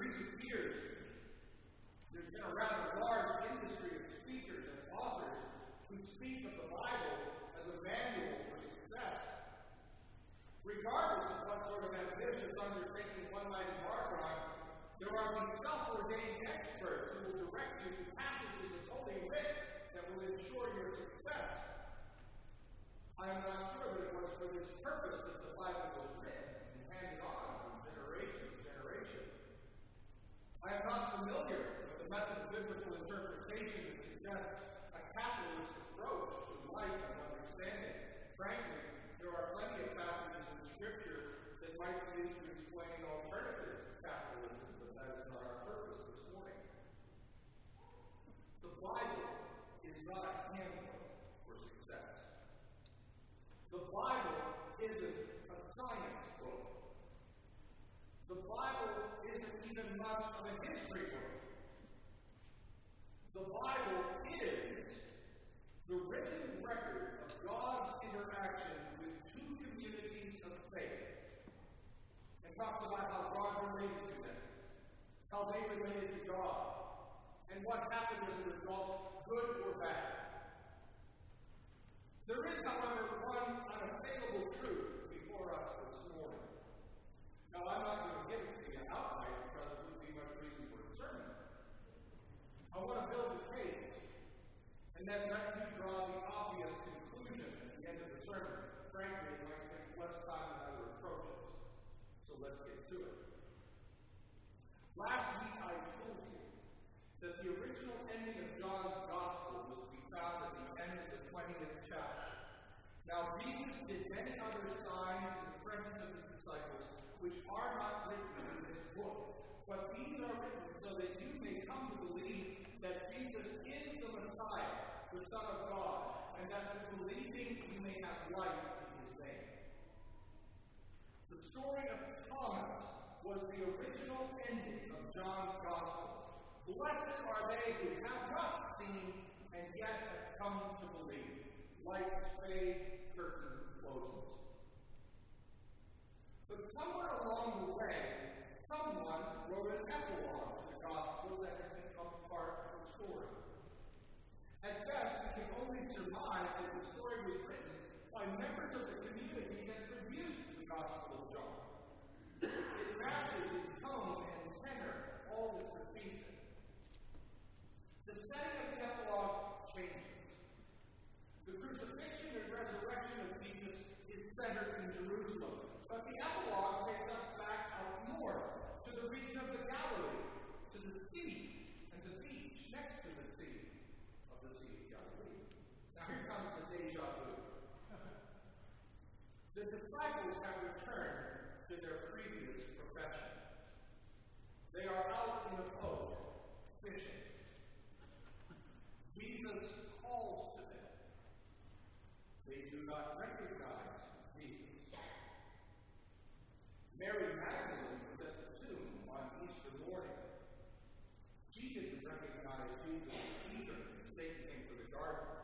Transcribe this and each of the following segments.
recent years, there's been a rather large industry of speakers and authors who speak of the Bible as a manual for success. Regardless of what sort of ambitious undertaking one might embark on, there are these self-ordained experts who will direct you to passages of Holy Writ that will ensure your success. I am not sure that it was for this purpose that the Bible was written and handed on from generation to generation. I am not familiar with the method of biblical interpretation that suggests a capitalist approach to life and understanding. Frankly, there are plenty of passages in Scripture that might be used to explain alternatives to capitalism, but that is not our purpose this morning. The Bible is not a handbook for success. The Bible isn't a science. The Bible isn't even much of a history book. The Bible is the written record of God's interaction with two communities of faith. It talks about how God related to them, how they related to God, and what happened as a result, good or bad. There is, however, one unassailable truth before us this morning. Now, I'm not going to give it to you outright because there wouldn't be much reason for a sermon. I want to build a case and then let you draw the obvious conclusion at the end of the sermon. Frankly, it might take less time than other approaches. So let's get to it. Last week I told you that the original ending of John's Gospel was to be found at the end of the 20th chapter. Now, Jesus did many other signs in the presence of his disciples, which are not written in this book. But these are written so that you may come to believe that Jesus is the Messiah, the Son of God, and that through believing you may have life in his name. The story of Thomas was the original ending of John's Gospel. Blessed are they who have not seen and yet have come to believe. Lights fade, curtain closes. But somewhere along the way, someone wrote an epilogue to the gospel that has become part of the story. At best, we can only surmise that the story was written by members of the community that produced the Gospel of John. It matches in tone and tenor all that precedes it. The setting of the epilogue changes. The crucifixion and resurrection of Jesus is centered in Jerusalem, but the epilogue takes us back out north to the region of the Galilee, to the sea and the beach next to the sea of the Sea of Galilee. Now here comes the deja vu. The disciples have returned to their previous profession. They are out in the boat, fishing. Jesus calls to them. They do not recognize Jesus. Mary Magdalene was at the tomb on Easter morning. She didn't recognize Jesus either, mistaking him for the gardener.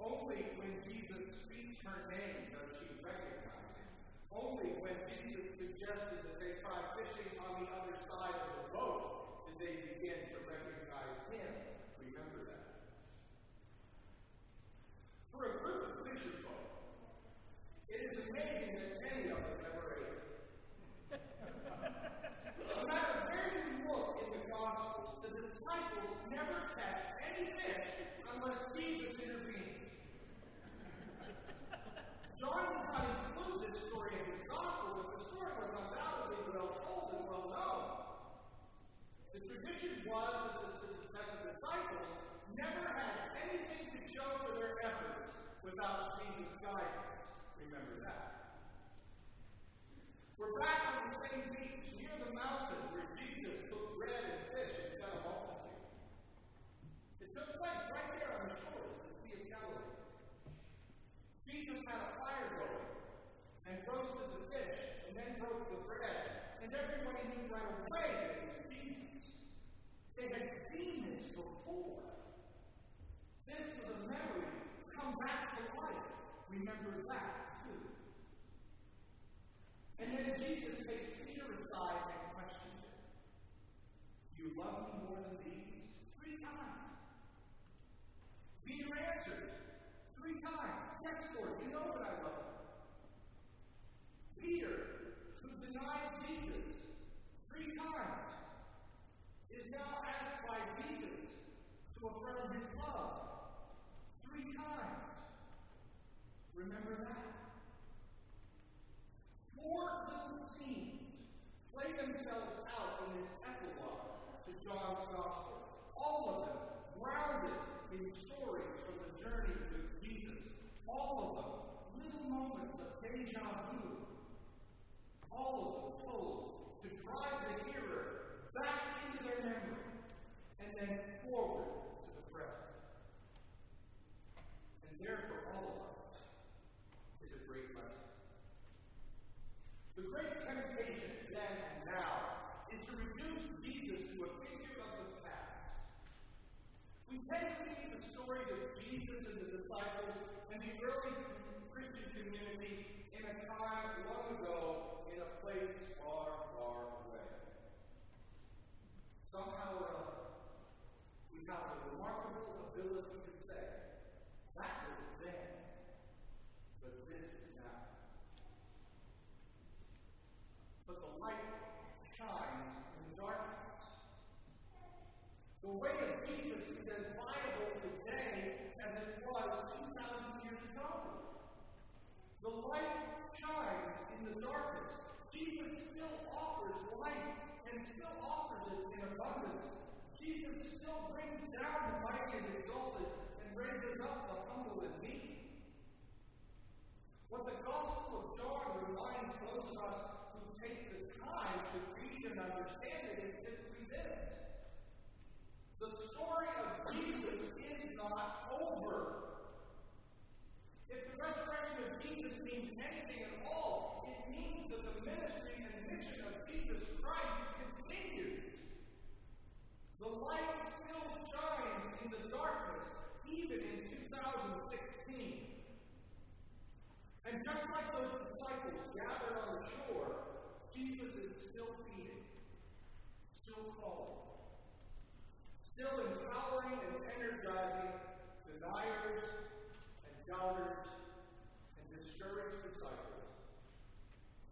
Only when Jesus speaks her name does she recognize him. Only when Jesus suggested that they try fishing on the other side of the boat did they begin to recognize him. Remember that. For a group of fisher folk, it is amazing that many of them ever ate. no matter where you look in the Gospels, the disciples never catch fish unless Jesus intervenes. John does not include this story in his Gospel, but the story was undoubtedly well told and well known. The tradition was that the, that the disciples never had anything to show for their efforts without Jesus' guidance. Remember that. We're back on the same beach near the mountain where Jesus took bread and fish and fed a multitude. Took place right there on the shores of the Sea of Galilee. Jesus had a fire going and roasted the fish and then broke the bread, and everybody knew right away that it was Jesus. They had seen this before. This was a memory come back to life. Remember that, too. And then Jesus takes Peter aside and questions him. you love me more than these? Three times. Peter answered, three times. Yes, Lord, you know that I love. Peter, who denied Jesus three times, is now asked by Jesus to affirm his love three times. Remember that? Four little scenes play themselves out in this epilogue to John's Gospel. All of them grounded in stories from the journey with Jesus. All of them little moments of deja vu. All of them told to drive the hearer back into their memory and then forward to the present. And therefore, all of us is a great lesson. The great temptation then and now is to reduce Jesus to a figure of the. We tend to read the stories of Jesus and the disciples and the early Christian community in a time long ago in a place far, far away. Somehow or other, we have the remarkable ability to say, that was then, but this is now. But the light shines in the darkness. The way of Jesus is as viable today as it was 2,000 years ago. The light shines in the darkness. Jesus still offers light and still offers it in abundance. Jesus still brings down the mighty and exalted and raises up the humble and meek. What the Gospel of John reminds those of us who take the time to read and understand it is simply this. The story of Jesus is not over. If the resurrection of Jesus means anything at all, it means that the ministry and mission of Jesus Christ continues. The light still shines in the darkness, even in 2016. And just like those disciples gathered on the shore, Jesus is still feeding, still calling, still empowering and energizing deniers doubters and discouraged disciples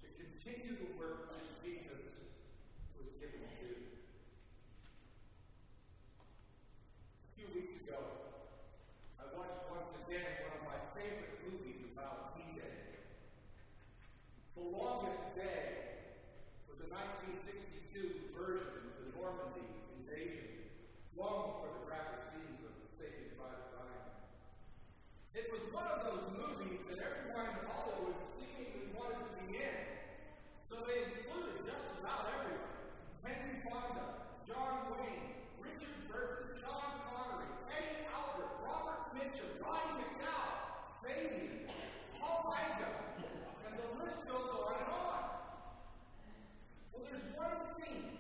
to continue the work that Jesus was given to do. A few weeks ago, I watched once again one of my favorite movies about D-Day. The Longest Day was a 1962 version of the Normandy invasion, long before the graphic scenes of Saving Private Ryan. It was one of those movies that everyone in Hollywood seemingly wanted to be in. So they included just about everyone. Henry Fonda, John Wayne, Richard Burton, Sean Connery, Eddie Albert, Robert Mitchum, Roddy McDowall, Fabian, Paul Anka, and the list goes on and on. Well, there's one scene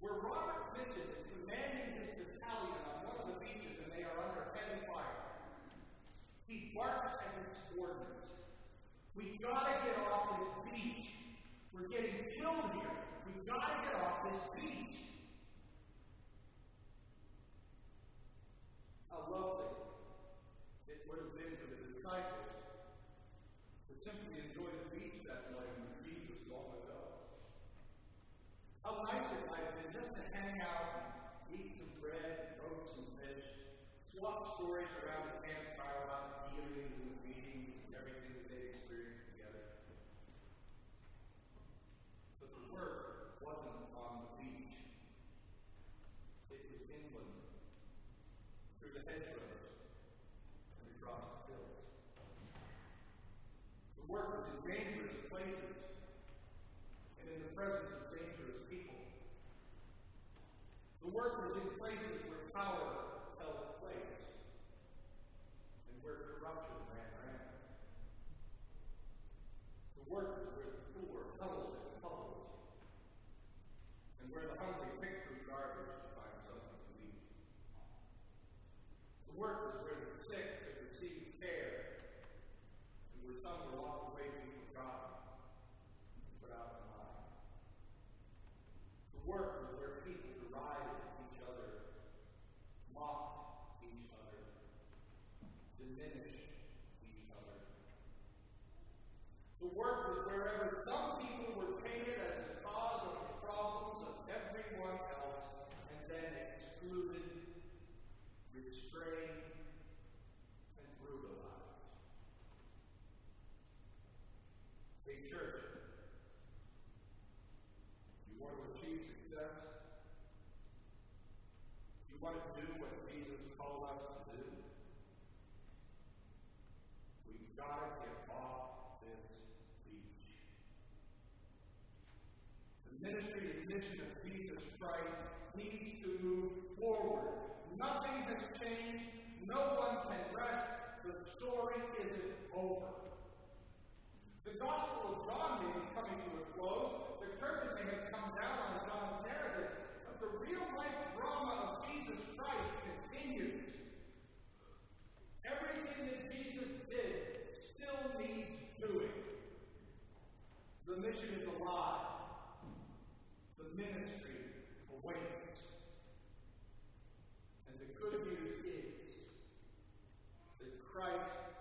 where Robert Mitchum is commanding his battalion on one of the beaches and they are under heavy fire. He barks at his subordinates. We gotta get off this beach. We're getting killed here. We gotta get off this beach. How lovely it would have been for the disciples to simply enjoy the beach that way with Jesus long ago. How nice it might have been just to hang out, eat some bread, roast some fish, swap stories around the campfire about the healings and the feedings and everything that they experienced together. But the work wasn't on the beach. It was inland, through the hedgerows, and across the hills. The work was in dangerous places and in the presence of dangerous people. The work was in places where power diminish each other. The work was wherever some people were painted as ministry and mission of Jesus Christ needs to move forward. Nothing has changed. No one can rest. The story isn't over. The Gospel of John may be coming to a close. The curtain may have come down on John's narrative. But the real life drama of Jesus Christ continues. Everything that Jesus did still needs doing. The mission is alive. Ministry awaits. And the good news is that Christ